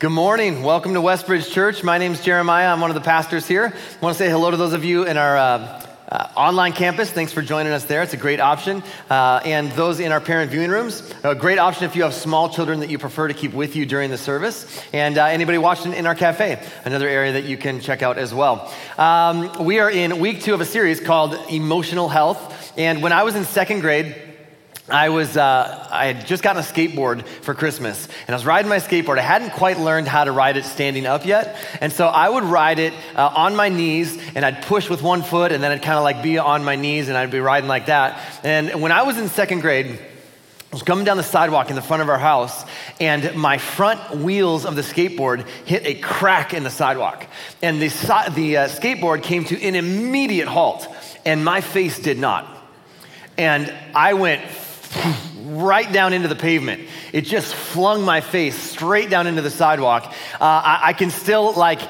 Good morning. Welcome to Westbridge Church. My name is Jeremiah. I'm one of the pastors here. I want to say hello to those of you in our uh, uh, online campus. Thanks for joining us there. It's a great option. Uh, and those in our parent viewing rooms, a great option if you have small children that you prefer to keep with you during the service. And uh, anybody watching in our cafe, another area that you can check out as well. Um, we are in week two of a series called Emotional Health. And when I was in second grade, I was, uh, I had just gotten a skateboard for Christmas, and I was riding my skateboard. I hadn't quite learned how to ride it standing up yet, and so I would ride it uh, on my knees, and I'd push with one foot, and then I'd kind of like be on my knees, and I'd be riding like that. And when I was in second grade, I was coming down the sidewalk in the front of our house, and my front wheels of the skateboard hit a crack in the sidewalk. And the, the uh, skateboard came to an immediate halt, and my face did not. And I went right down into the pavement. It just flung my face straight down into the sidewalk. Uh, I, I, can still like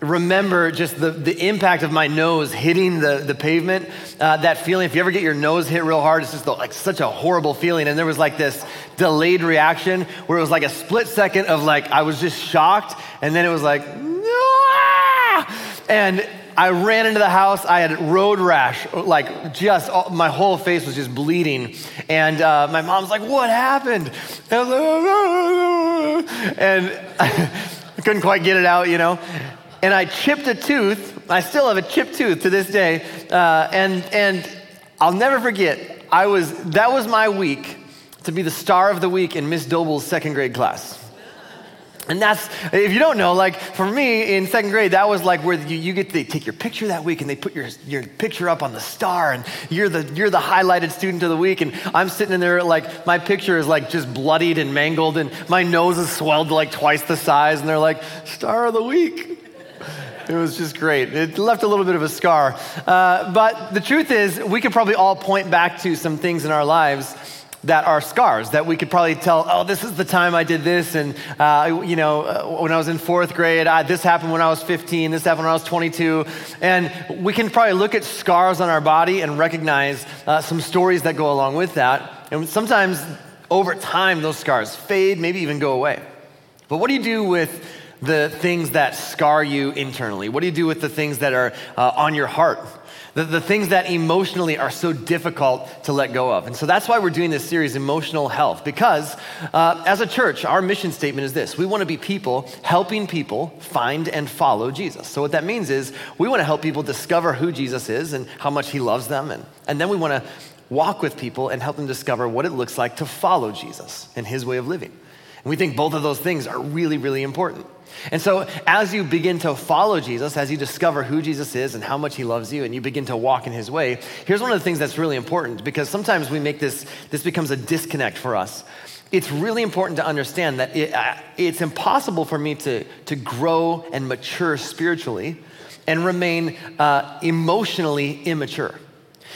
remember just the, the impact of my nose hitting the, the pavement. Uh, that feeling, if you ever get your nose hit real hard, it's just like such a horrible feeling. And there was like this delayed reaction where it was like a split second of like, I was just shocked. And then it was like, ah! and I ran into the house. I had road rash, like just all, my whole face was just bleeding. And uh, my mom's like, "What happened?" And I, like, ah. and I couldn't quite get it out, you know. And I chipped a tooth. I still have a chipped tooth to this day. Uh, and and I'll never forget. I was that was my week to be the star of the week in Miss Doble's second grade class. And that's, if you don't know, like for me in second grade, that was like where you, you get to take your picture that week and they put your, your picture up on the star and you're the, you're the highlighted student of the week. And I'm sitting in there like my picture is like just bloodied and mangled and my nose is swelled to like twice the size. And they're like, star of the week. It was just great. It left a little bit of a scar. Uh, but the truth is, we could probably all point back to some things in our lives that are scars that we could probably tell, oh, this is the time I did this. And, uh, you know, uh, when I was in fourth grade, I, this happened when I was 15, this happened when I was 22. And we can probably look at scars on our body and recognize uh, some stories that go along with that. And sometimes over time, those scars fade, maybe even go away. But what do you do with the things that scar you internally? What do you do with the things that are uh, on your heart? The, the things that emotionally are so difficult to let go of. And so that's why we're doing this series, Emotional Health, because uh, as a church, our mission statement is this we want to be people helping people find and follow Jesus. So what that means is we want to help people discover who Jesus is and how much he loves them. And, and then we want to walk with people and help them discover what it looks like to follow Jesus and his way of living. And we think both of those things are really, really important. And so, as you begin to follow Jesus, as you discover who Jesus is and how much he loves you, and you begin to walk in his way, here's one of the things that's really important because sometimes we make this, this becomes a disconnect for us. It's really important to understand that it, uh, it's impossible for me to, to grow and mature spiritually and remain uh, emotionally immature.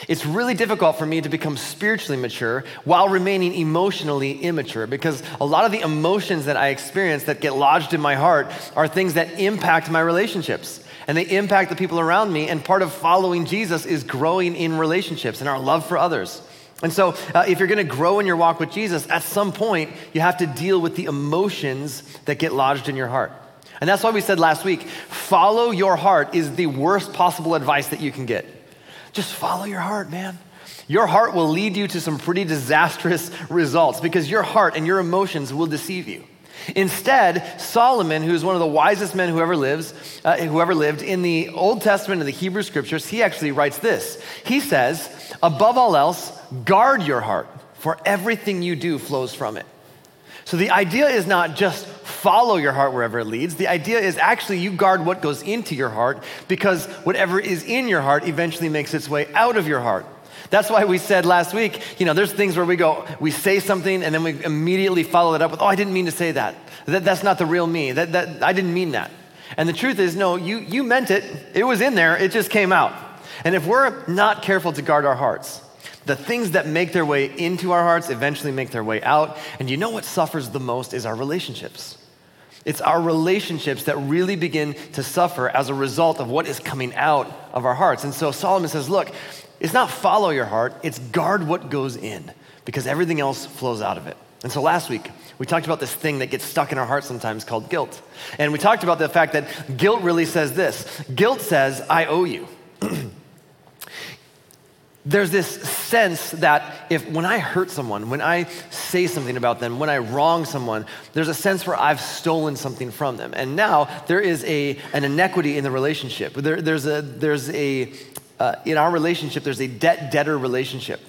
It's really difficult for me to become spiritually mature while remaining emotionally immature because a lot of the emotions that I experience that get lodged in my heart are things that impact my relationships and they impact the people around me. And part of following Jesus is growing in relationships and our love for others. And so, uh, if you're going to grow in your walk with Jesus, at some point, you have to deal with the emotions that get lodged in your heart. And that's why we said last week follow your heart is the worst possible advice that you can get. Just follow your heart, man. Your heart will lead you to some pretty disastrous results because your heart and your emotions will deceive you. Instead, Solomon, who is one of the wisest men who ever lives, uh, lived in the Old Testament and the Hebrew Scriptures, he actually writes this. He says, "Above all else, guard your heart, for everything you do flows from it." So the idea is not just follow your heart wherever it leads. The idea is actually you guard what goes into your heart because whatever is in your heart eventually makes its way out of your heart. That's why we said last week, you know, there's things where we go, we say something and then we immediately follow it up with, oh, I didn't mean to say that. that that's not the real me. That, that, I didn't mean that. And the truth is, no, you, you meant it. It was in there. It just came out. And if we're not careful to guard our hearts, the things that make their way into our hearts eventually make their way out. And you know what suffers the most is our relationships. It's our relationships that really begin to suffer as a result of what is coming out of our hearts. And so Solomon says, look, it's not follow your heart, it's guard what goes in because everything else flows out of it. And so last week, we talked about this thing that gets stuck in our heart sometimes called guilt. And we talked about the fact that guilt really says this guilt says, I owe you. There's this sense that if when I hurt someone, when I say something about them, when I wrong someone, there's a sense where I've stolen something from them. And now there is a, an inequity in the relationship. There, there's a, there's a uh, in our relationship, there's a debt debtor relationship.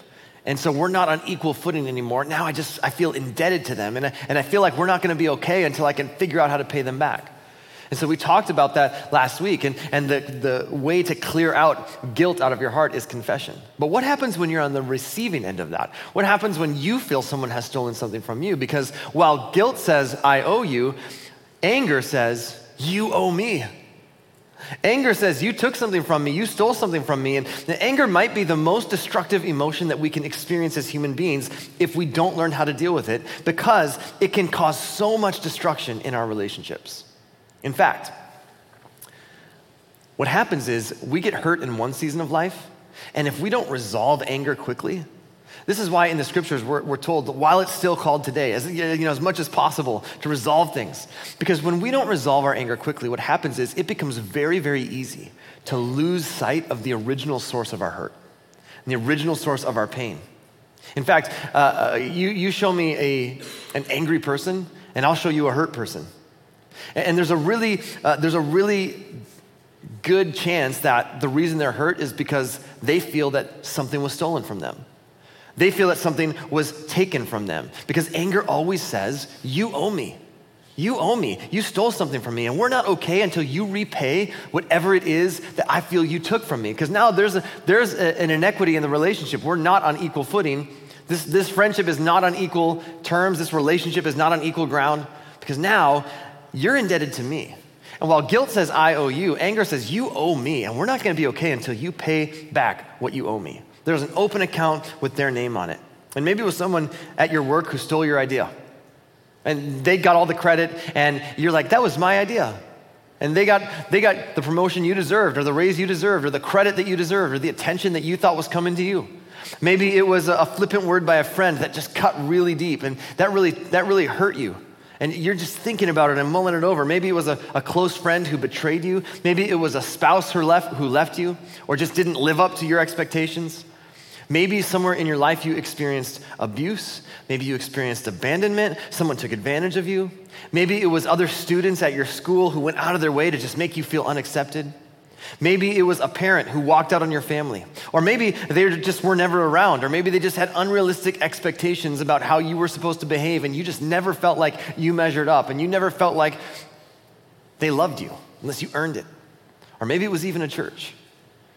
And so we're not on equal footing anymore. Now I just, I feel indebted to them. And I, and I feel like we're not going to be okay until I can figure out how to pay them back. And so we talked about that last week. And, and the, the way to clear out guilt out of your heart is confession. But what happens when you're on the receiving end of that? What happens when you feel someone has stolen something from you? Because while guilt says, I owe you, anger says, you owe me. Anger says, You took something from me, you stole something from me. And anger might be the most destructive emotion that we can experience as human beings if we don't learn how to deal with it because it can cause so much destruction in our relationships. In fact, what happens is we get hurt in one season of life, and if we don't resolve anger quickly, this is why in the scriptures we're, we're told that while it's still called today, as, you know, as much as possible to resolve things. Because when we don't resolve our anger quickly, what happens is it becomes very, very easy to lose sight of the original source of our hurt, the original source of our pain. In fact, uh, uh, you, you show me a, an angry person, and I'll show you a hurt person. And, there's a really, uh, there's a really good chance that the reason they're hurt is because they feel that something was stolen from them. They feel that something was taken from them because anger always says, You owe me. You owe me. You stole something from me. And we're not okay until you repay whatever it is that I feel you took from me. Because now there's, a, there's a, an inequity in the relationship. We're not on equal footing. This, this friendship is not on equal terms. This relationship is not on equal ground. Because now you're indebted to me. And while guilt says, I owe you, anger says, You owe me. And we're not going to be okay until you pay back what you owe me. There's an open account with their name on it. And maybe it was someone at your work who stole your idea. And they got all the credit, and you're like, that was my idea. And they got, they got the promotion you deserved, or the raise you deserved, or the credit that you deserved, or the attention that you thought was coming to you. Maybe it was a flippant word by a friend that just cut really deep, and that really, that really hurt you. And you're just thinking about it and mulling it over. Maybe it was a, a close friend who betrayed you. Maybe it was a spouse who left, who left you, or just didn't live up to your expectations. Maybe somewhere in your life you experienced abuse. Maybe you experienced abandonment. Someone took advantage of you. Maybe it was other students at your school who went out of their way to just make you feel unaccepted. Maybe it was a parent who walked out on your family. Or maybe they just were never around. Or maybe they just had unrealistic expectations about how you were supposed to behave and you just never felt like you measured up and you never felt like they loved you unless you earned it. Or maybe it was even a church.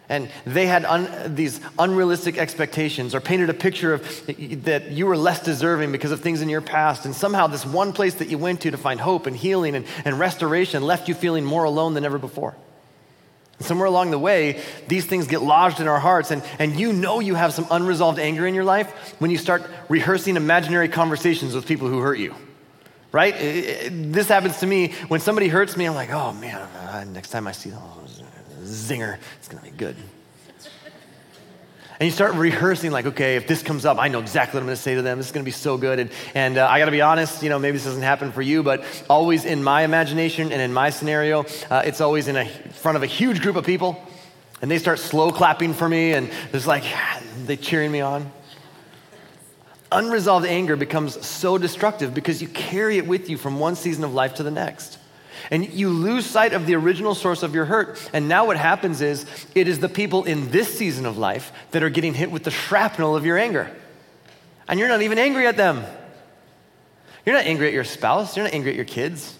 And they had un, these unrealistic expectations or painted a picture of that you were less deserving because of things in your past. And somehow, this one place that you went to to find hope and healing and, and restoration left you feeling more alone than ever before. Somewhere along the way, these things get lodged in our hearts, and, and you know you have some unresolved anger in your life when you start rehearsing imaginary conversations with people who hurt you. Right? It, it, this happens to me when somebody hurts me. I'm like, oh man, uh, next time I see them, zinger. It's to be good. And you start rehearsing, like, okay, if this comes up, I know exactly what I'm going to say to them. This is going to be so good. And, and uh, I got to be honest, you know, maybe this doesn't happen for you, but always in my imagination and in my scenario, uh, it's always in a, front of a huge group of people. And they start slow clapping for me, and there's like, they cheering me on. Unresolved anger becomes so destructive because you carry it with you from one season of life to the next. And you lose sight of the original source of your hurt. And now what happens is it is the people in this season of life that are getting hit with the shrapnel of your anger. And you're not even angry at them. You're not angry at your spouse. You're not angry at your kids.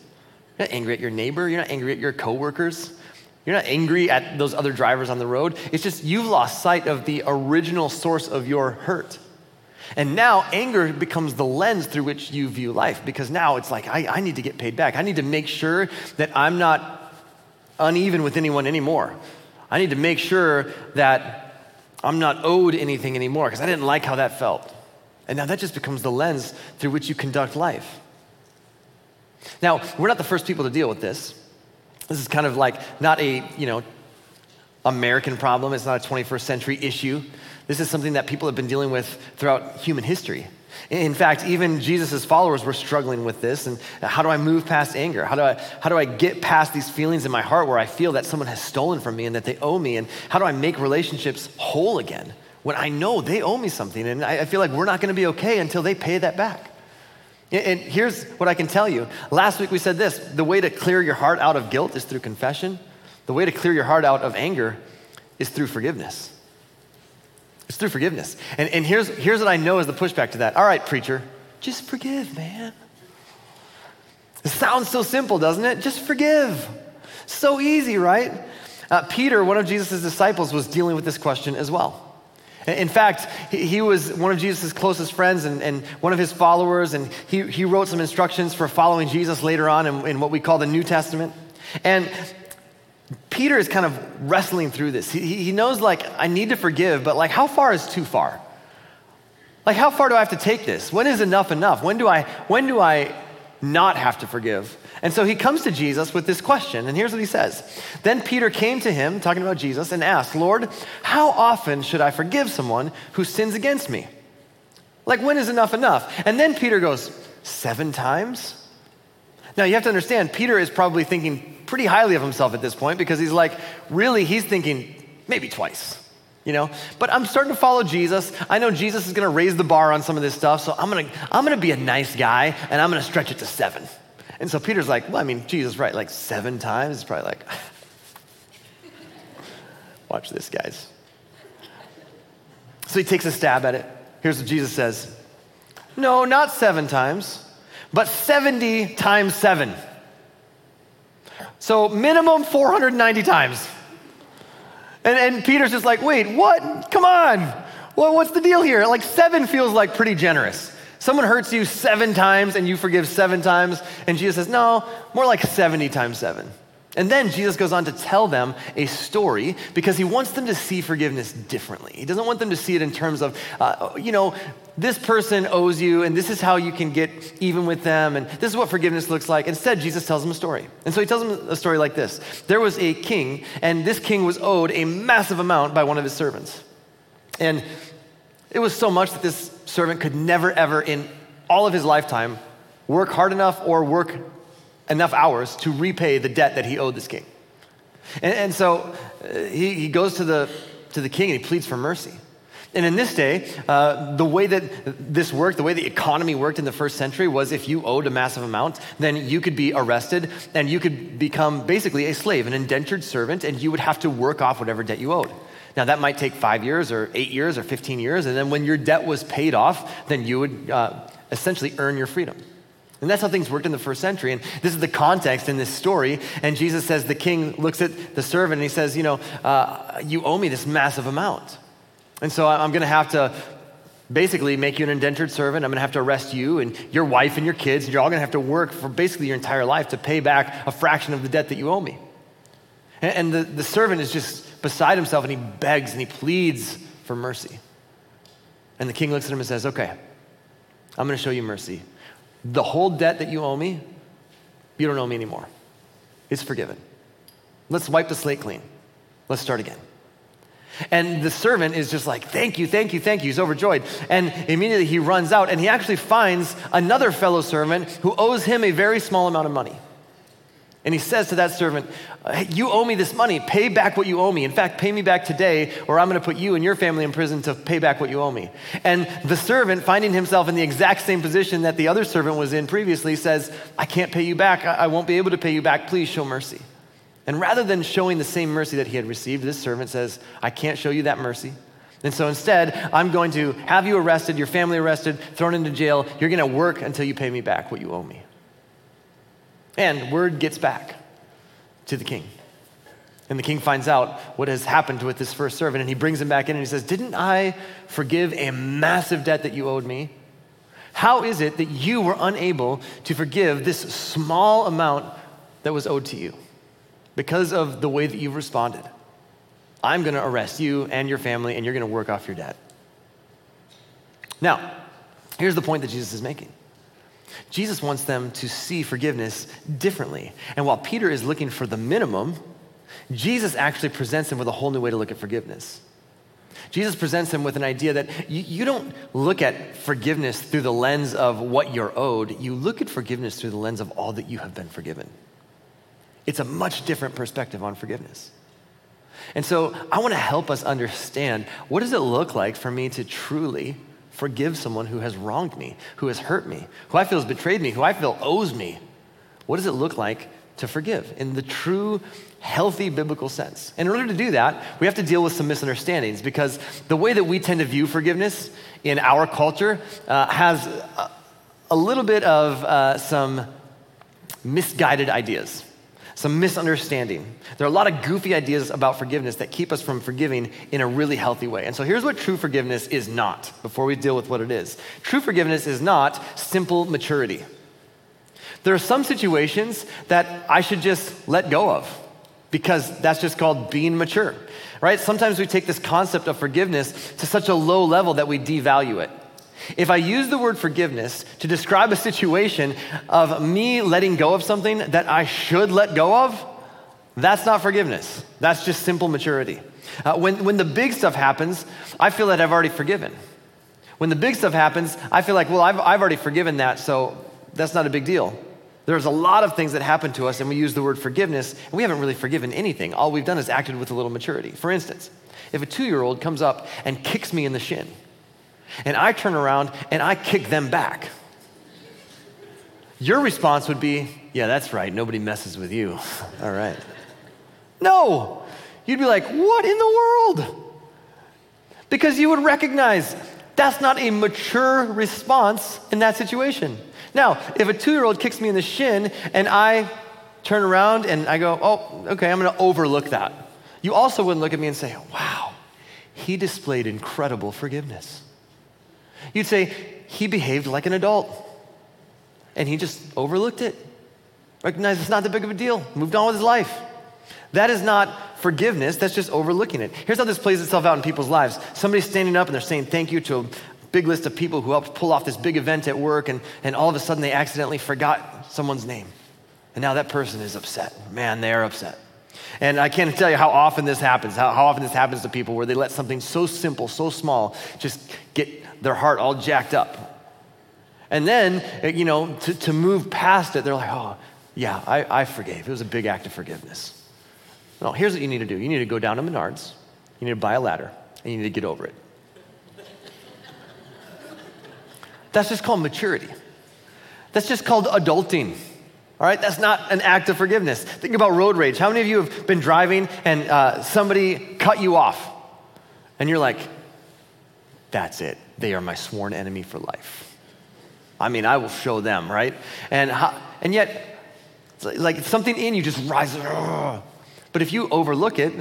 You're not angry at your neighbor. You're not angry at your coworkers. You're not angry at those other drivers on the road. It's just you've lost sight of the original source of your hurt. And now anger becomes the lens through which you view life because now it's like, I, I need to get paid back. I need to make sure that I'm not uneven with anyone anymore. I need to make sure that I'm not owed anything anymore because I didn't like how that felt. And now that just becomes the lens through which you conduct life. Now, we're not the first people to deal with this. This is kind of like not a, you know, American problem. It's not a 21st century issue. This is something that people have been dealing with throughout human history. In fact, even Jesus' followers were struggling with this. And how do I move past anger? How do, I, how do I get past these feelings in my heart where I feel that someone has stolen from me and that they owe me? And how do I make relationships whole again when I know they owe me something? And I, I feel like we're not going to be okay until they pay that back. And here's what I can tell you. Last week we said this the way to clear your heart out of guilt is through confession, the way to clear your heart out of anger is through forgiveness. It's through forgiveness. And, and here's, here's what I know is the pushback to that. All right, preacher, just forgive, man. It sounds so simple, doesn't it? Just forgive. So easy, right? Uh, Peter, one of Jesus' disciples, was dealing with this question as well. In fact, he was one of Jesus' closest friends and, and, one of his followers, and he, he wrote some instructions for following Jesus later on in, in what we call the New Testament. And Peter is kind of wrestling through this. He, he knows, like, I need to forgive, but, like, how far is too far? Like, how far do I have to take this? When is enough enough? When do I, when do I not have to forgive? And so he comes to Jesus with this question, and here's what he says. Then Peter came to him, talking about Jesus, and asked, Lord, how often should I forgive someone who sins against me? Like, when is enough enough? And then Peter goes, Seven times? Now, you have to understand, Peter is probably thinking pretty highly of himself at this point because he's like, really, he's thinking maybe twice. You know, but I'm starting to follow Jesus. I know Jesus is going to raise the bar on some of this stuff, so I'm going to I'm going to be a nice guy and I'm going to stretch it to 7. And so Peter's like, well, I mean, Jesus, right, like 7 times. It's probably like Watch this, guys. So he takes a stab at it. Here's what Jesus says. No, not 7 times, but 70 times 7. So minimum 490 times. And, and Peter's just like, wait, what? Come on. Well, what's the deal here? Like seven feels like pretty generous. Someone hurts you seven times and you forgive seven times. And Jesus says, no, more like 70 times seven. And then Jesus goes on to tell them a story because he wants them to see forgiveness differently. He doesn't want them to see it in terms of, uh, you know, this person owes you and this is how you can get even with them and this is what forgiveness looks like. Instead, Jesus tells them a story. And so he tells them a story like this There was a king, and this king was owed a massive amount by one of his servants. And it was so much that this servant could never, ever in all of his lifetime work hard enough or work enough hours to repay the debt that he owed this king. And, and so uh, he, he goes to the, to the king and he pleads for mercy. And in this day, uh, the way that this worked, the way the economy worked in the first century was if you owed a massive amount, then you could be arrested and you could become basically a slave, an indentured servant, and you would have to work off whatever debt you owed. Now, that might take five years or eight years or 15 years, and then when your debt was paid off, then you would uh, essentially earn your freedom. And that's how things worked in the first century. And this is the context in this story. And Jesus says, the king looks at the servant and he says, You know, uh, you owe me this massive amount. And so I'm going to have to basically make you an indentured servant. I'm going to have to arrest you and your wife and your kids. And you're all going to have to work for basically your entire life to pay back a fraction of the debt that you owe me. And, and the, the servant is just beside himself and he begs and he pleads for mercy. And the king looks at him and says, Okay, I'm going to show you mercy. The whole debt that you owe me, you don't owe me anymore. It's forgiven. Let's wipe the slate clean. Let's start again. And the servant is just like, Thank you, thank you, thank you. He's overjoyed. And immediately he runs out and he actually finds another fellow servant who owes him a very small amount of money. And he says to that servant, You owe me this money. Pay back what you owe me. In fact, pay me back today, or I'm going to put you and your family in prison to pay back what you owe me. And the servant, finding himself in the exact same position that the other servant was in previously, says, I can't pay you back. I won't be able to pay you back. Please show mercy. And rather than showing the same mercy that he had received, this servant says, I can't show you that mercy. And so instead, I'm going to have you arrested, your family arrested, thrown into jail. You're going to work until you pay me back what you owe me. And word gets back to the king. And the king finds out what has happened with this first servant, and he brings him back in and he says, Didn't I forgive a massive debt that you owed me? How is it that you were unable to forgive this small amount that was owed to you because of the way that you've responded? I'm going to arrest you and your family, and you're going to work off your debt. Now, here's the point that Jesus is making Jesus wants them to see forgiveness differently. And while Peter is looking for the minimum, Jesus actually presents them with a whole new way to look at forgiveness. Jesus presents him with an idea that you, you, don't look at forgiveness through the lens of what you're owed, you look at forgiveness through the lens of all that you have been forgiven. It's a much different perspective on forgiveness. And so I want to help us understand what does it look like for me to truly forgive someone who has wronged me, who has hurt me, who I feel has betrayed me, who I feel owes me? What does it look like to forgive in the true, healthy biblical sense? And in order to do that, we have to deal with some misunderstandings because the way that we tend to view forgiveness in our culture uh, has a, a, little bit of uh, some misguided ideas some misunderstanding. There are a lot of goofy ideas about forgiveness that keep us from forgiving in a really healthy way. And so here's what true forgiveness is not before we deal with what it is. True forgiveness is not simple maturity. There are some situations that I should just let go of because that's just called being mature, right? Sometimes we take this concept of forgiveness to such a low level that we devalue it. If I use the word forgiveness to describe a situation of me letting go of something that I should let go of, that's not forgiveness. That's just simple maturity. Uh, when, when the big stuff happens, I feel that I've already forgiven. When the big stuff happens, I feel like, well, I've, I've already forgiven that, so that's not a big deal. There's a lot of things that happen to us, and we use the word forgiveness, and we haven't really forgiven anything. All we've done is acted with a little maturity. For instance, if a two year old comes up and kicks me in the shin, and I turn around and I kick them back. Your response would be, Yeah, that's right, nobody messes with you. All right. No, you'd be like, What in the world? Because you would recognize that's not a mature response in that situation. Now, if a two year old kicks me in the shin and I turn around and I go, Oh, okay, I'm gonna overlook that. You also wouldn't look at me and say, Wow, he displayed incredible forgiveness. You'd say, he behaved like an adult. And he just overlooked it. Recognized it's not that big of a deal, moved on with his life. That is not forgiveness, that's just overlooking it. Here's how this plays itself out in people's lives somebody's standing up and they're saying thank you to a big list of people who helped pull off this big event at work, and, and all of a sudden they accidentally forgot someone's name. And now that person is upset. Man, they're upset. And I can't tell you how often this happens, how, how often this happens to people where they let something so simple, so small, just get their heart all jacked up. And then, you know, to, to move past it, they're like, oh, yeah, I, I forgave. It was a big act of forgiveness. No, here's what you need to do you need to go down to Menards, you need to buy a ladder, and you need to get over it. That's just called maturity. That's just called adulting. All right, that's not an act of forgiveness. Think about road rage. How many of you have been driving and uh, somebody cut you off? And you're like, that's it. They are my sworn enemy for life. I mean, I will show them, right? And, and yet, like something in you just rises. But if you overlook it,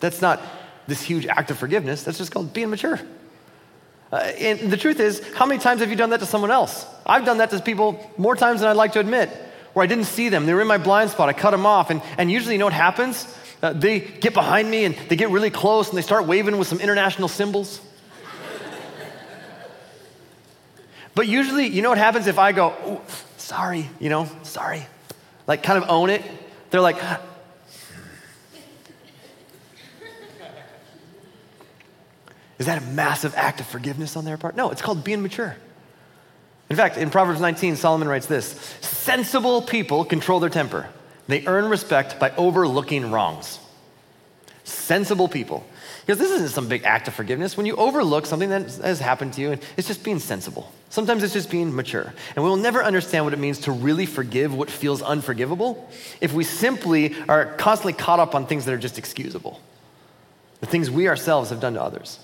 that's not this huge act of forgiveness. That's just called being mature. Uh, and the truth is, how many times have you done that to someone else? I've done that to people more times than I'd like to admit, where I didn't see them. They were in my blind spot. I cut them off. And, and usually, you know what happens? Uh, they get behind me and they get really close and they start waving with some international symbols. But usually, you know what happens if I go, sorry, you know, sorry, like kind of own it? They're like, is that a massive act of forgiveness on their part? No, it's called being mature. In fact, in Proverbs 19, Solomon writes this Sensible people control their temper. They earn respect by overlooking wrongs. Sensible people. Because this isn't some big act of forgiveness. When you overlook something that has happened to you, and it's just being sensible. Sometimes it's just being mature. And we will never understand what it means to really forgive what feels unforgivable if we simply are constantly caught up on things that are just excusable, the things we ourselves have done to others.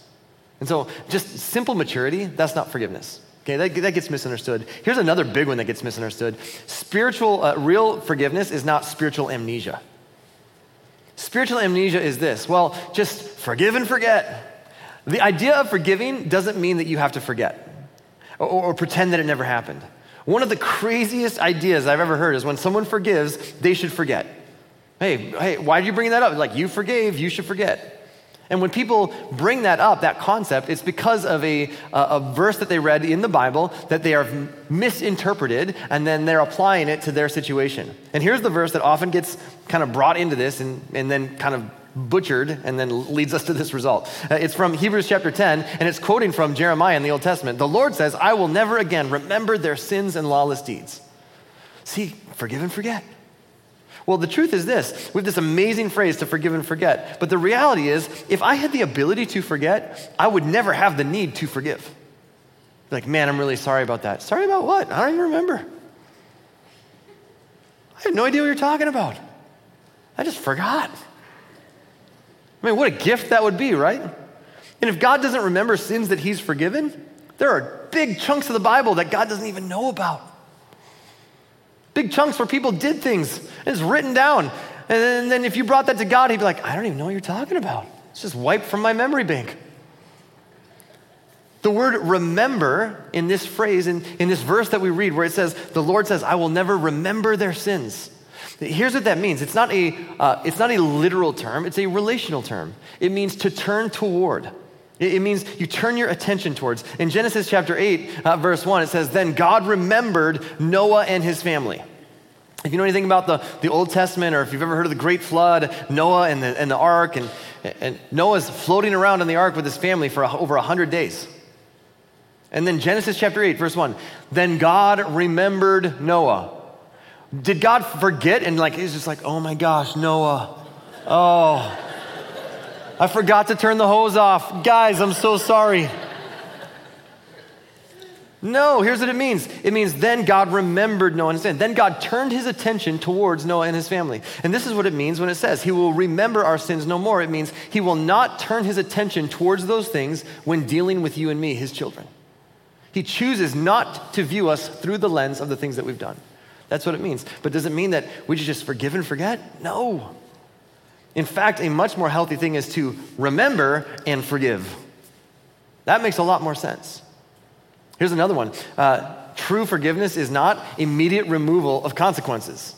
And so, just simple maturity, that's not forgiveness. Okay, that, that gets misunderstood. Here's another big one that gets misunderstood spiritual, uh, real forgiveness is not spiritual amnesia. Spiritual amnesia is this well, just forgive and forget. The idea of forgiving doesn't mean that you have to forget or, or, pretend that it never happened. One of the craziest ideas I've ever heard is when someone forgives, they should forget. Hey, hey, why are you bringing that up? Like, you forgave, you should forget. And when people bring that up, that concept, it's because of a, a, verse that they read in the Bible that they are misinterpreted and then they're applying it to their situation. And here's the verse that often gets kind of brought into this and, and then kind of butchered and then leads us to this result. Uh, it's from Hebrews chapter 10, and it's quoting from Jeremiah in the Old Testament. The Lord says, I will never again remember their sins and lawless deeds. See, forgive and forget. Well, the truth is this we have this amazing phrase to forgive and forget. But the reality is, if I had the ability to forget, I would never have the need to forgive. Like, man, I'm really sorry about that. Sorry about what? I don't even remember. I have no idea what you're talking about. I just forgot. I mean, what a gift that would be, right? And if God doesn't remember sins that He's forgiven, there are big chunks of the Bible that God doesn't even know about. Big chunks where people did things, and it's written down. And then if you brought that to God, He'd be like, I don't even know what you're talking about. It's just wiped from my memory bank. The word remember in this phrase, in, in this verse that we read, where it says, The Lord says, I will never remember their sins. Here's what that means it's not, a, uh, it's not a literal term, it's a relational term. It means to turn toward. It, it means you turn your attention towards. In Genesis chapter 8, uh, verse 1, it says, Then God remembered Noah and his family. If you know anything about the, the Old Testament, or if you've ever heard of the Great Flood, Noah and the, and the ark, and, and Noah's floating around in the ark with his family for over 100 days. And then Genesis chapter 8, verse 1 Then God remembered Noah. Did God forget and like, he's just like, oh my gosh, Noah. Oh, I forgot to turn the hose off. Guys, I'm so sorry. No, here's what it means. It means then God remembered Noah and his family. Then God turned his attention towards Noah and his family. And this is what it means when it says, He will remember our sins no more. It means He will not turn his attention towards those things when dealing with you and me, His children. He chooses not to view us through the lens of the things that we've done. That's what it means. But does it mean that we just forgive and forget? No. In fact, a much more healthy thing is to remember and forgive. That makes a lot more sense. Here's another one uh, true forgiveness is not immediate removal of consequences.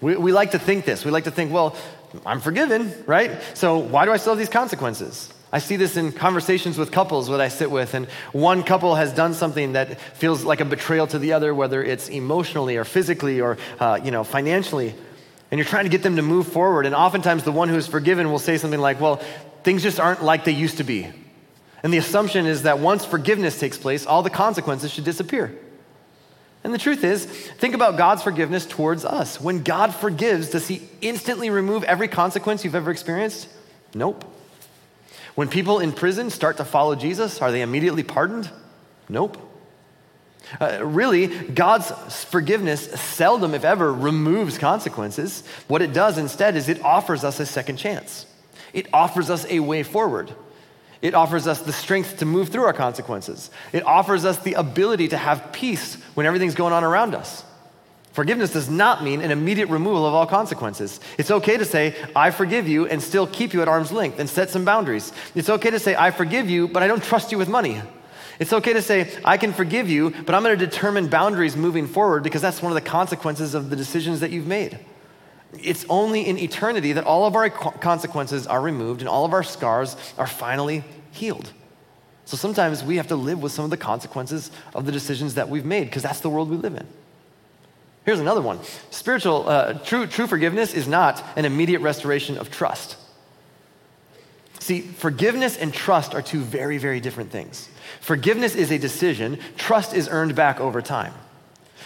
We, we like to think this. We like to think, well, I'm forgiven, right? So why do I still have these consequences? I see this in conversations with couples that I sit with, and one couple has done something that feels like a betrayal to the other, whether it's emotionally or physically or uh, you know financially, and you're trying to get them to move forward. And oftentimes, the one who is forgiven will say something like, "Well, things just aren't like they used to be," and the assumption is that once forgiveness takes place, all the consequences should disappear. And the truth is, think about God's forgiveness towards us. When God forgives, does He instantly remove every consequence you've ever experienced? Nope. When people in prison start to follow Jesus, are they immediately pardoned? Nope. Uh, really, God's forgiveness seldom, if ever, removes consequences. What it does instead is it offers us a second chance. It offers us a way forward. It offers us the strength to move through our consequences. It offers us the ability to have peace when everything's going on around us. Forgiveness does not mean an immediate removal of all consequences. It's okay to say, I forgive you, and still keep you at arm's length and set some boundaries. It's okay to say, I forgive you, but I don't trust you with money. It's okay to say, I can forgive you, but I'm going to determine boundaries moving forward because that's one of the consequences of the decisions that you've made. It's only in eternity that all of our consequences are removed and all of our scars are finally healed. So sometimes we have to live with some of the consequences of the decisions that we've made because that's the world we live in. Here's another one spiritual, uh, true, true forgiveness is not an immediate restoration of trust. See, forgiveness and trust are two very, very different things. Forgiveness is a decision, trust is earned back over time.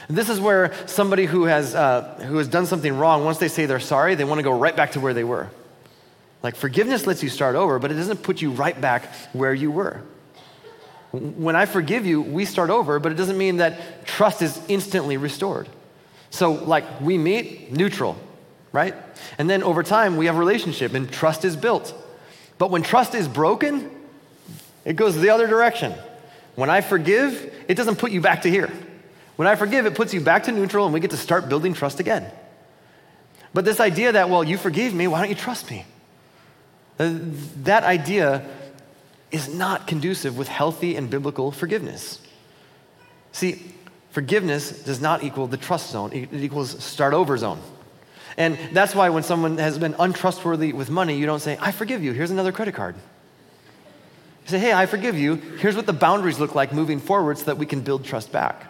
This is where somebody who has, uh, who has done something wrong, once they say they're sorry, they want to go right back to where they were. Like forgiveness lets you start over, but it doesn't put you right back where you were. When I forgive you, we start over, but it doesn't mean that trust is instantly restored. So, like, we meet neutral, right? And then over time, we have a relationship and trust is built. But when trust is broken, it goes the other direction. When I forgive, it doesn't put you back to here. When I forgive, it puts you back to neutral and we get to start building trust again. But this idea that, well, you forgave me, why don't you trust me? Uh, that idea is not conducive with healthy and biblical forgiveness. See, Forgiveness does not equal the trust zone, it equals start over zone. And that's why when someone has been untrustworthy with money, you don't say, I forgive you, here's another credit card. You say, hey, I forgive you, here's what the boundaries look like moving forward so that we can build trust back.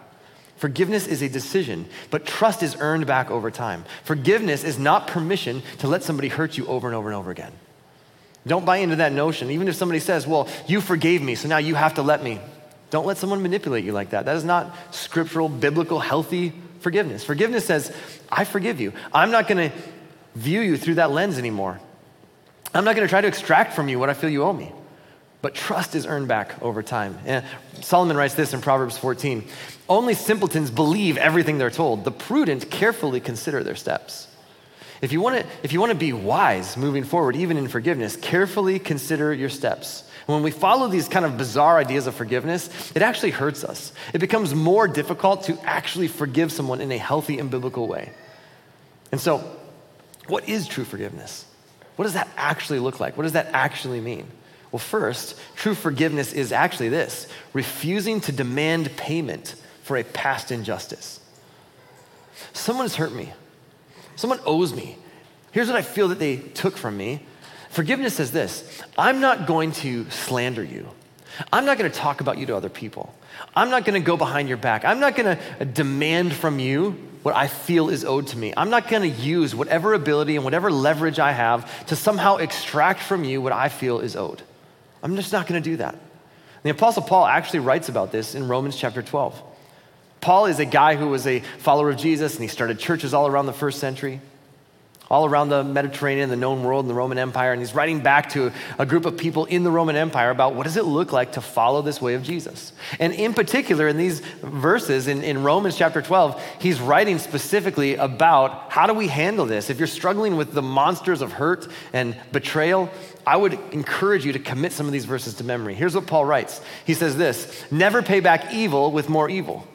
Forgiveness is a decision, but trust is earned back over time. Forgiveness is not permission to let somebody hurt you over and over and over again. Don't buy into that notion. Even if somebody says, Well, you forgave me, so now you have to let me. Don't let someone manipulate you like that. That is not scriptural, biblical, healthy forgiveness. Forgiveness says, I forgive you. I'm not going to view you through that lens anymore. I'm not going to try to extract from you what I feel you owe me. But trust is earned back over time. Solomon writes this in Proverbs 14 Only simpletons believe everything they're told, the prudent carefully consider their steps. If you want to, if you want to be wise moving forward, even in forgiveness, carefully consider your steps. When we follow these kind of bizarre ideas of forgiveness, it actually hurts us. It becomes more difficult to actually forgive someone in a healthy and biblical way. And so, what is true forgiveness? What does that actually look like? What does that actually mean? Well, first, true forgiveness is actually this refusing to demand payment for a past injustice. Someone has hurt me. Someone owes me. Here's what I feel that they took from me. Forgiveness says this I'm not going to slander you. I'm not going to talk about you to other people. I'm not going to go behind your back. I'm not going to demand from you what I feel is owed to me. I'm not going to use whatever ability and whatever leverage I have to somehow extract from you what I feel is owed. I'm just not going to do that. The Apostle Paul actually writes about this in Romans chapter 12. Paul is a guy who was a follower of Jesus and he started churches all around the first century, all around the Mediterranean, the known world, and the Roman Empire. And he's writing back to a group of people in the Roman Empire about what does it look like to follow this way of Jesus. And in particular, in these verses in, in Romans chapter 12, he's writing specifically about how do we handle this. If you're struggling with the monsters of hurt and betrayal, I would encourage you to commit some of these verses to memory. Here's what Paul writes He says this Never pay back evil with more evil.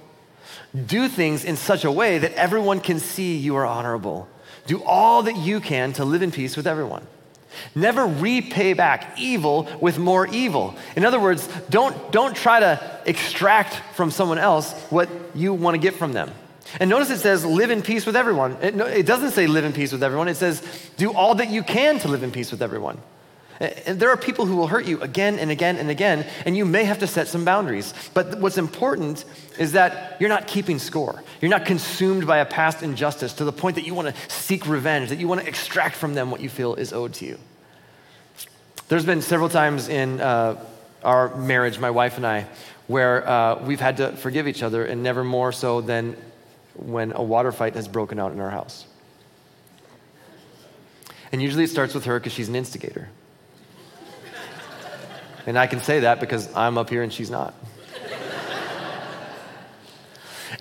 Do things in such a way that everyone can see you are honorable. Do all that you can to live in peace with everyone. Never repay back evil with more evil. In other words, don't, don't try to extract from someone else what you want to get from them. And notice it says live in peace with everyone. It, it doesn't say live in peace with everyone, it says do all that you can to live in peace with everyone. And there are people who will hurt you again and again and again, and you may have to set some boundaries. But what's important is that you're not keeping score. You're not consumed by a past injustice to the point that you want to seek revenge, that you want to extract from them what you feel is owed to you. There's been several times in uh, our marriage, my wife and I, where uh, we've had to forgive each other, and never more so than when a water fight has broken out in our house. And usually it starts with her because she's an instigator. And I can say that because I'm up here and she's not.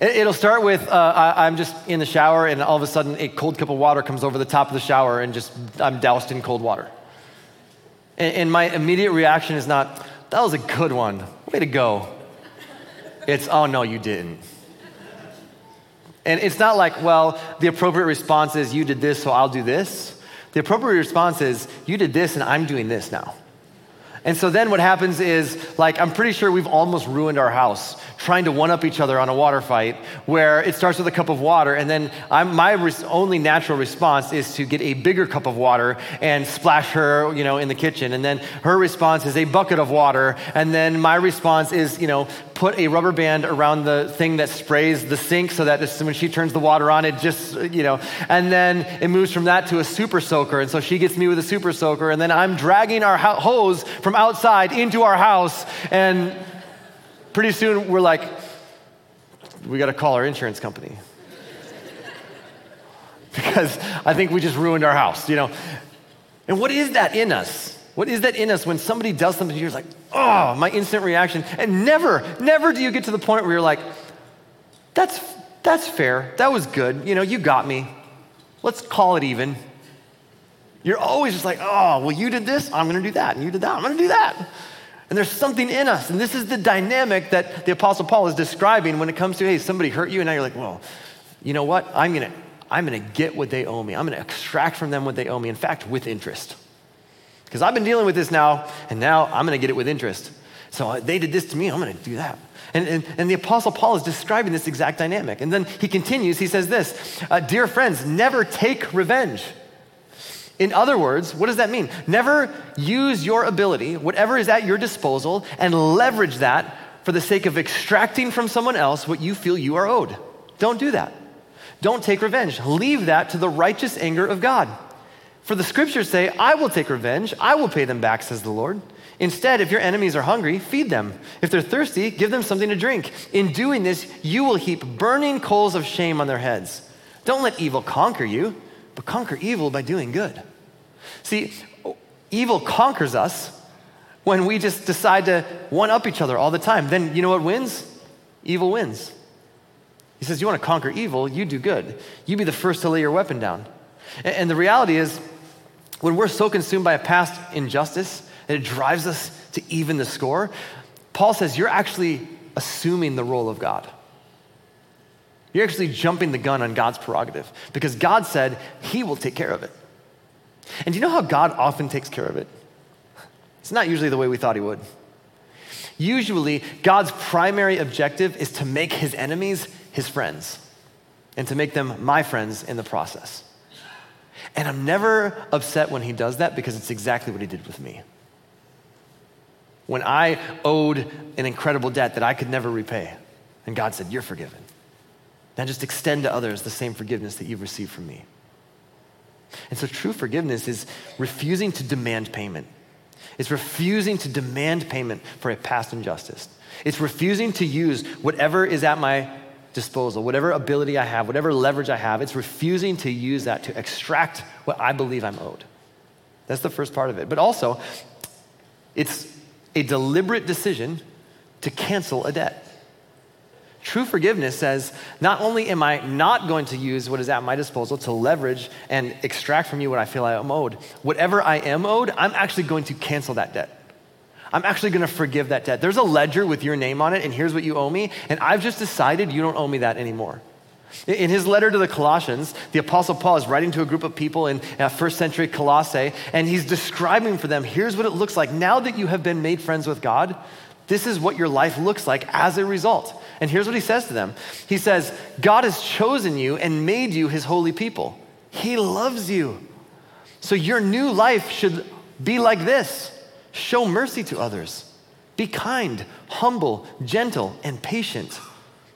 It'll start with uh, I'm just in the shower, and all of a sudden, a cold cup of water comes over the top of the shower, and just I'm doused in cold water. And, and my immediate reaction is not, that was a good one. Way to go. It's, oh no, you didn't. And it's not like, well, the appropriate response is, you did this, so I'll do this. The appropriate response is, you did this, and I'm doing this now. And so then what happens is, like, I'm pretty sure we've almost ruined our house trying to one up each other on a water fight where it starts with a cup of water. And then I'm, my res- only natural response is to get a bigger cup of water and splash her, you know, in the kitchen. And then her response is a bucket of water. And then my response is, you know, put a rubber band around the thing that sprays the sink so that when she turns the water on, it just, you know, and then it moves from that to a super soaker. And so she gets me with a super soaker. And then I'm dragging our hose from outside into our house. And pretty soon we're like, we got to call our insurance company. because I think we just ruined our house, you know. And what is that in us? What is that in us when somebody does something to you? You're like, oh, my instant reaction. And never, never do you get to the point where you're like, that's, that's fair. That was good. You know, you got me. Let's call it even. You're always just like, oh, well, you did this, I'm going to do that. And you did that, I'm going to do that. And there's something in us. And this is the dynamic that the Apostle Paul is describing when it comes to, hey, somebody hurt you, and now you're like, well, you know what? I'm going to. I'm going to get what they owe me. I'm going to extract from them what they owe me. In fact, with interest. Because I've been dealing with this now, and now I'm going to get it with interest. So uh, they did this to me, I'm going to do that. And, and, and, the Apostle Paul is describing this exact dynamic. And then he continues, he says this uh, Dear friends, never take revenge. In other words, what does that mean? Never use your ability, whatever is at your disposal, and leverage that for the sake of extracting from someone else what you feel you are owed. Don't do that. Don't take revenge. Leave that to the righteous anger of God. For the scriptures say, I will take revenge, I will pay them back, says the Lord. Instead, if your enemies are hungry, feed them. If they're thirsty, give them something to drink. In doing this, you will heap burning coals of shame on their heads. Don't let evil conquer you, but conquer evil by doing good. See, evil conquers us when we just decide to one up each other all the time. Then you know what wins? Evil wins. He says, You want to conquer evil, you do good. You be the first to lay your weapon down. And the reality is, when we're so consumed by a past injustice, and it drives us to even the score, Paul says you're actually assuming the role of God. You're actually jumping the gun on God's prerogative because God said he will take care of it. And you know how God often takes care of it? It's not usually the way we thought he would. Usually, God's primary objective is to make his enemies his friends and to make them my friends in the process. And I'm never upset when he does that because it's exactly what he did with me when I owed an incredible debt that I could never repay. And God said, You're forgiven. Now just extend to others the same forgiveness that you've received from me. And so true forgiveness is refusing to demand payment. It's refusing to demand payment for a past injustice. It's refusing to use whatever is at my disposal, whatever ability I have, whatever leverage I have. It's refusing to use that to extract what I believe I'm owed. That's the first part of it. But also, it's a deliberate decision to cancel a debt. True forgiveness says, not only am I not going to use what is at my disposal to leverage and extract from you what I feel I am owed, whatever I am owed, I'm actually going to cancel that debt. I'm actually going to forgive that debt. There's a ledger with your name on it, and here's what you owe me, and I've just decided you don't owe me that anymore. In his letter to the Colossians, the Apostle Paul is writing to a group of people in uh, first century Colossae, and he's describing for them here's what it looks like. Now that you have been made friends with God, this is what your life looks like as a result. And here's what he says to them He says, God has chosen you and made you his holy people. He loves you. So your new life should be like this show mercy to others, be kind, humble, gentle, and patient.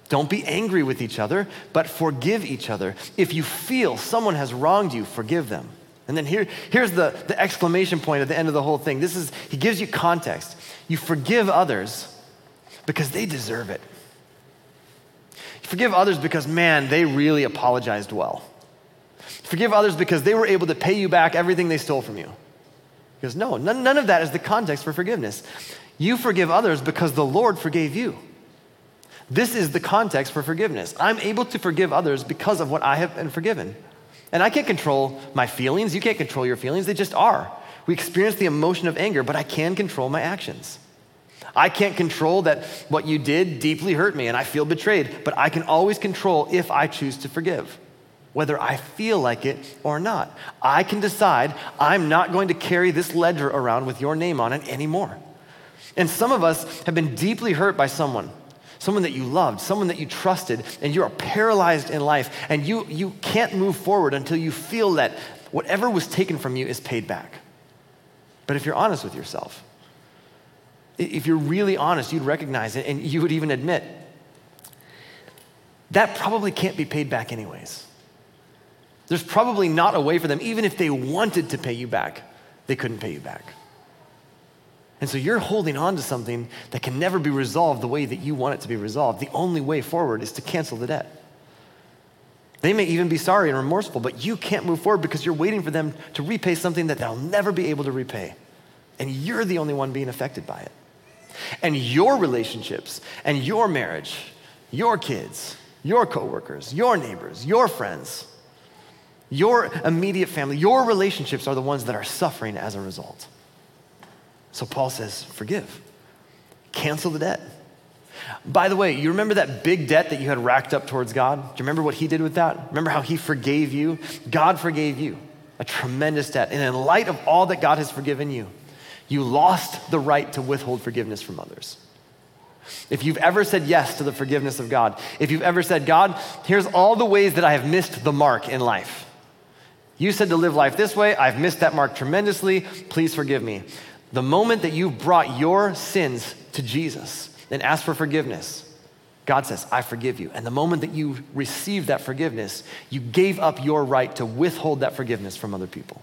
Don't be angry with each other, but forgive each other. If you feel someone has wronged you, forgive them. And then here, here's the, the exclamation point at the end of the whole thing. This is, he gives you context. You forgive others because they deserve it. Forgive others because, man, they really apologized well. Forgive others because they were able to pay you back everything they stole from you. Because, no, none, none of that is the context for forgiveness. You forgive others because the Lord forgave you. This is the context for forgiveness. I'm able to forgive others because of what I have been forgiven. And I can't control my feelings. You can't control your feelings. They just are. We experience the emotion of anger, but I can control my actions. I can't control that what you did deeply hurt me and I feel betrayed, but I can always control if I choose to forgive, whether I feel like it or not. I can decide I'm not going to carry this ledger around with your name on it anymore. And some of us have been deeply hurt by someone someone that you loved, someone that you trusted, and you are paralyzed in life, and you, you can't move forward until you feel that whatever was taken from you is paid back. But if you're honest with yourself, if you're really honest, you'd recognize it and you would even admit that probably can't be paid back, anyways. There's probably not a way for them, even if they wanted to pay you back, they couldn't pay you back. And so you're holding on to something that can never be resolved the way that you want it to be resolved. The only way forward is to cancel the debt. They may even be sorry and remorseful, but you can't move forward because you're waiting for them to repay something that they'll never be able to repay. And you're the only one being affected by it. And your relationships and your marriage, your kids, your coworkers, your neighbors, your friends, your immediate family, your relationships are the ones that are suffering as a result. So Paul says, forgive, cancel the debt. By the way, you remember that big debt that you had racked up towards God? Do you remember what he did with that? Remember how he forgave you? God forgave you a tremendous debt. And in light of all that God has forgiven you, you lost the right to withhold forgiveness from others. If you've ever said yes to the forgiveness of God, if you've ever said, God, here's all the ways that I have missed the mark in life. You said to live life this way, I've missed that mark tremendously, please forgive me. The moment that you brought your sins to Jesus and asked for forgiveness, God says, I forgive you. And the moment that you received that forgiveness, you gave up your right to withhold that forgiveness from other people.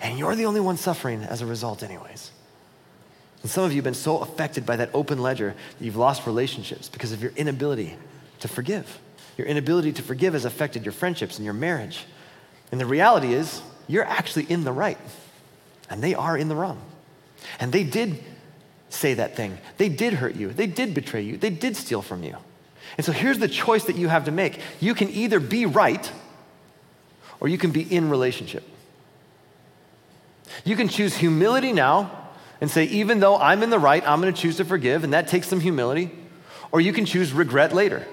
And you're the only one suffering as a result, anyways. And some of you have been so affected by that open ledger that you've lost relationships because of your inability to forgive. Your inability to forgive has affected your friendships and your marriage. And the reality is, you're actually in the right, and they are in the wrong. And they did say that thing. They did hurt you. They did betray you. They did steal from you. And so here's the choice that you have to make you can either be right or you can be in relationship. You can choose humility now and say, even though I'm in the right, I'm going to choose to forgive, and that takes some humility. Or you can choose regret later.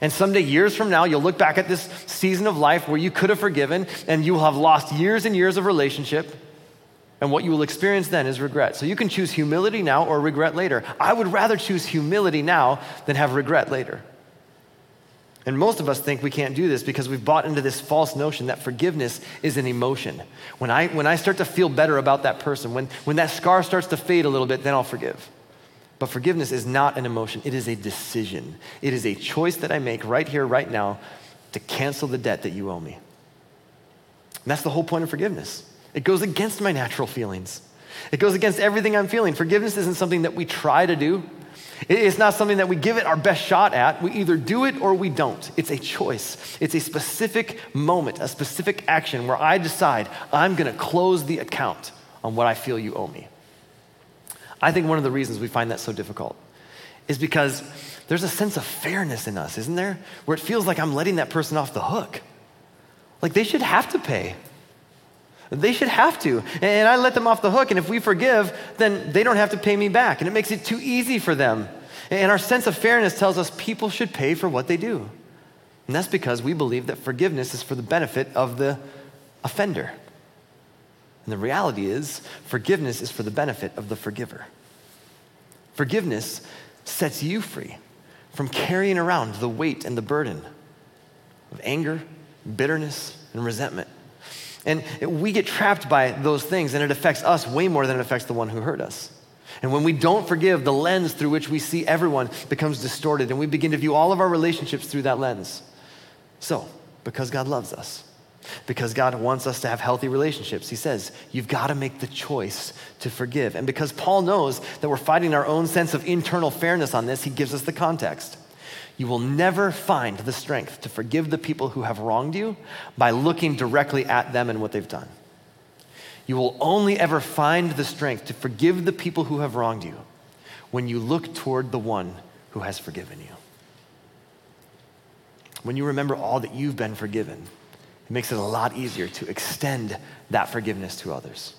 And someday, years from now, you'll look back at this season of life where you could have forgiven, and you will have lost years and years of relationship and what you will experience then is regret. So you can choose humility now or regret later. I would rather choose humility now than have regret later. And most of us think we can't do this because we've bought into this false notion that forgiveness is an emotion. When I, when I start to feel better about that person, when, when that scar starts to fade a little bit, then I'll forgive. But forgiveness is not an emotion, it is a decision. It is a choice that I make right here, right now, to cancel the debt that you owe me. And that's the whole point of forgiveness. It goes against my natural feelings. It goes against everything I'm feeling. Forgiveness isn't something that we try to do. It's not something that we give it our best shot at. We either do it or we don't. It's a choice. It's a specific moment, a specific action where I decide I'm going to close the account on what I feel you owe me. I think one of the reasons we find that so difficult is because there's a sense of fairness in us, isn't there? Where it feels like I'm letting that person off the hook. Like they should have to pay. They should have to. And I let them off the hook. And if we forgive, then they don't have to pay me back. And it makes it too easy for them. And our sense of fairness tells us people should pay for what they do. And that's because we believe that forgiveness is for the benefit of the offender. And the reality is, forgiveness is for the benefit of the forgiver. Forgiveness sets you free from carrying around the weight and the burden of anger, bitterness, and resentment. And we get trapped by those things, and it affects us way more than it affects the one who hurt us. And when we don't forgive, the lens through which we see everyone becomes distorted, and we begin to view all of our relationships through that lens. So, because God loves us, because God wants us to have healthy relationships, He says, you've got to make the choice to forgive. And because Paul knows that we're fighting our own sense of internal fairness on this, he gives us the context. You will never find the strength to forgive the people who have wronged you by looking directly at them and what they've done. You will only ever find the strength to forgive the people who have wronged you when you look toward the one who has forgiven you. When you remember all that you've been forgiven, it makes it a lot easier to extend that forgiveness to others.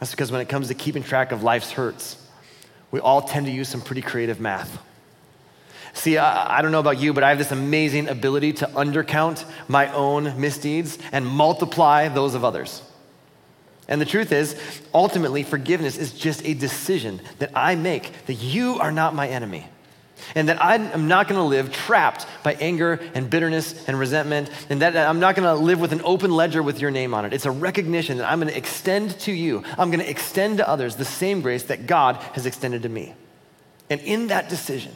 That's because when it comes to keeping track of life's hurts, we all tend to use some pretty creative math. See, I, I, don't know about you, but I have this amazing ability to undercount my own misdeeds and multiply those of others. And the truth is, ultimately, forgiveness is just a decision that I make that you are not my enemy. And that I'm not going to live trapped by anger and bitterness and resentment, and that I'm not going to live with an open ledger with your name on it. It's a recognition that I'm going to extend to you, I'm going to extend to others the same grace that God has extended to me. And in that decision,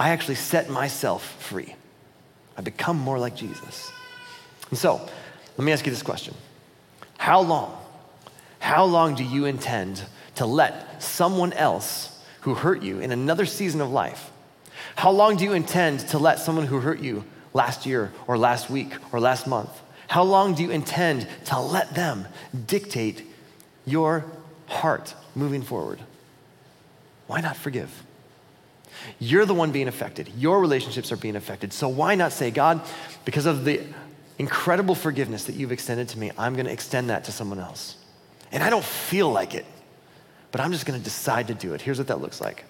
I actually set myself free. I become more like Jesus. And so, let me ask you this question How long, how long do you intend to let someone else who hurt you in another season of life, how long do you intend to let someone who hurt you last year or last week or last month, how long do you intend to let them dictate your heart moving forward? Why not forgive? You're the one being affected. Your relationships are being affected. So why not say, God, because of the incredible forgiveness that you've extended to me, I'm going to extend that to someone else. And I don't feel like it, but I'm just going to decide to do it. Here's what that looks like.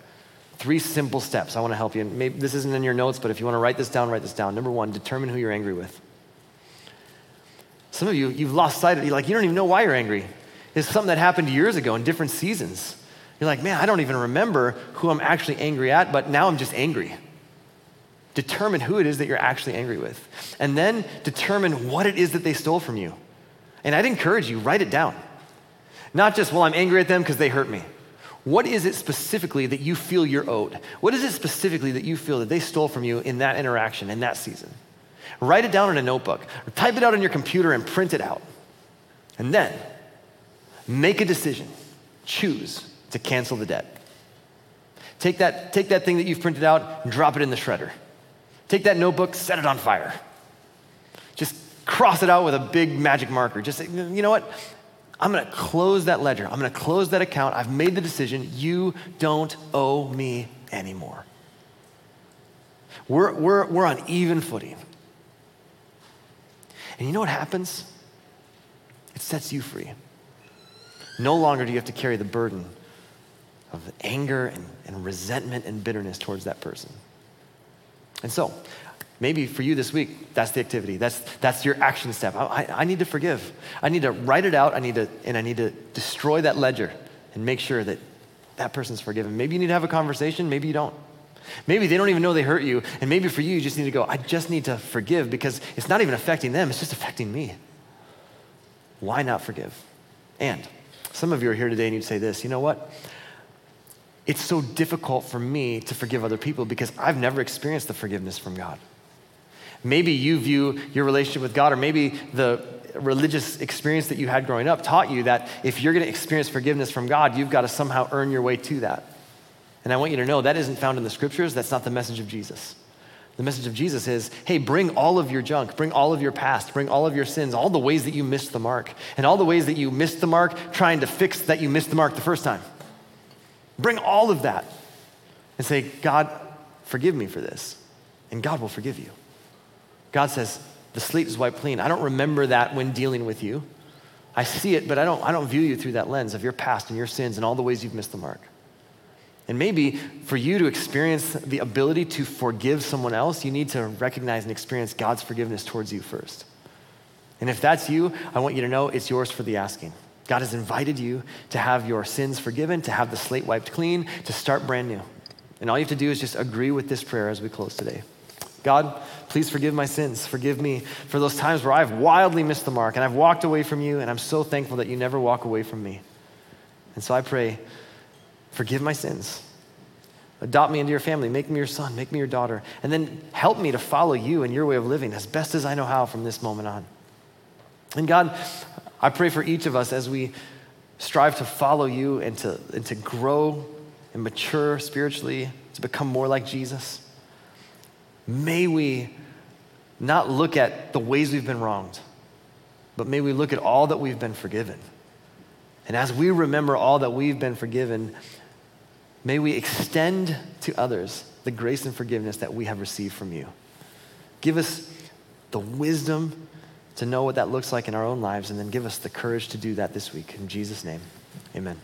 Three simple steps. I want to help you. Maybe this isn't in your notes, but if you want to write this down, write this down. Number one, determine who you're angry with. Some of you, you've lost sight of it. Like, you don't even know why you're angry. It's something that happened years ago in different seasons. You're like, man, I don't even remember who I'm actually angry at, but now I'm just angry. Determine who it is that you're actually angry with. And then determine what it is that they stole from you. And I'd encourage you, write it down. Not just, well, I'm angry at them because they hurt me. What is it specifically that you feel you're owed? What is it specifically that you feel that they stole from you in that interaction, in that season? Write it down in a notebook, or type it out on your computer and print it out. And then make a decision. Choose to cancel the debt. Take that, take that thing that you've printed out and drop it in the shredder. Take that notebook, set it on fire. Just cross it out with a big magic marker. Just you know what? I'm going to close that ledger. I'm going to close that account. I've made the decision. You don't owe me anymore. We're, we're, we're on even footing. And you know what happens? It sets you free. No longer do you have to carry the burden of anger and, and resentment and bitterness towards that person. And so, maybe for you this week, that's the activity. That's, that's your action step. I, I, I, need to forgive. I need to write it out. I need to, and I need to destroy that ledger and make sure that that person's forgiven. Maybe you need to have a conversation. Maybe you don't. Maybe they don't even know they hurt you. And maybe for you, you just need to go, I just need to forgive because it's not even affecting them, it's just affecting me. Why not forgive? And some of you are here today and you'd say this you know what? It's so difficult for me to forgive other people because I've never experienced the forgiveness from God. Maybe you view your relationship with God, or maybe the religious experience that you had growing up taught you that if you're going to experience forgiveness from God, you've got to somehow earn your way to that. And I want you to know that isn't found in the scriptures. That's not the message of Jesus. The message of Jesus is hey, bring all of your junk, bring all of your past, bring all of your sins, all the ways that you missed the mark, and all the ways that you missed the mark trying to fix that you missed the mark the first time. Bring all of that and say, God, forgive me for this. And God will forgive you. God says, the slate is wiped clean. I don't remember that when dealing with you. I see it, but I don't, I don't view you through that lens of your past and your sins and all the ways you've missed the mark. And maybe for you to experience the ability to forgive someone else, you need to recognize and experience God's forgiveness towards you first. And if that's you, I want you to know it's yours for the asking. God has invited you to have your sins forgiven, to have the slate wiped clean, to start brand new. And all you have to do is just agree with this prayer as we close today. God, please forgive my sins. Forgive me for those times where I've wildly missed the mark and I've walked away from you, and I'm so thankful that you never walk away from me. And so I pray, forgive my sins. Adopt me into your family. Make me your son. Make me your daughter. And then help me to follow you and your way of living as best as I know how from this moment on. And God, I pray for each of us as we strive to follow you and to, and to grow and mature spiritually, to become more like Jesus. May we not look at the ways we've been wronged, but may we look at all that we've been forgiven. And as we remember all that we've been forgiven, may we extend to others the grace and forgiveness that we have received from you. Give us the wisdom to know what that looks like in our own lives, and then give us the courage to do that this week. In Jesus' name, amen.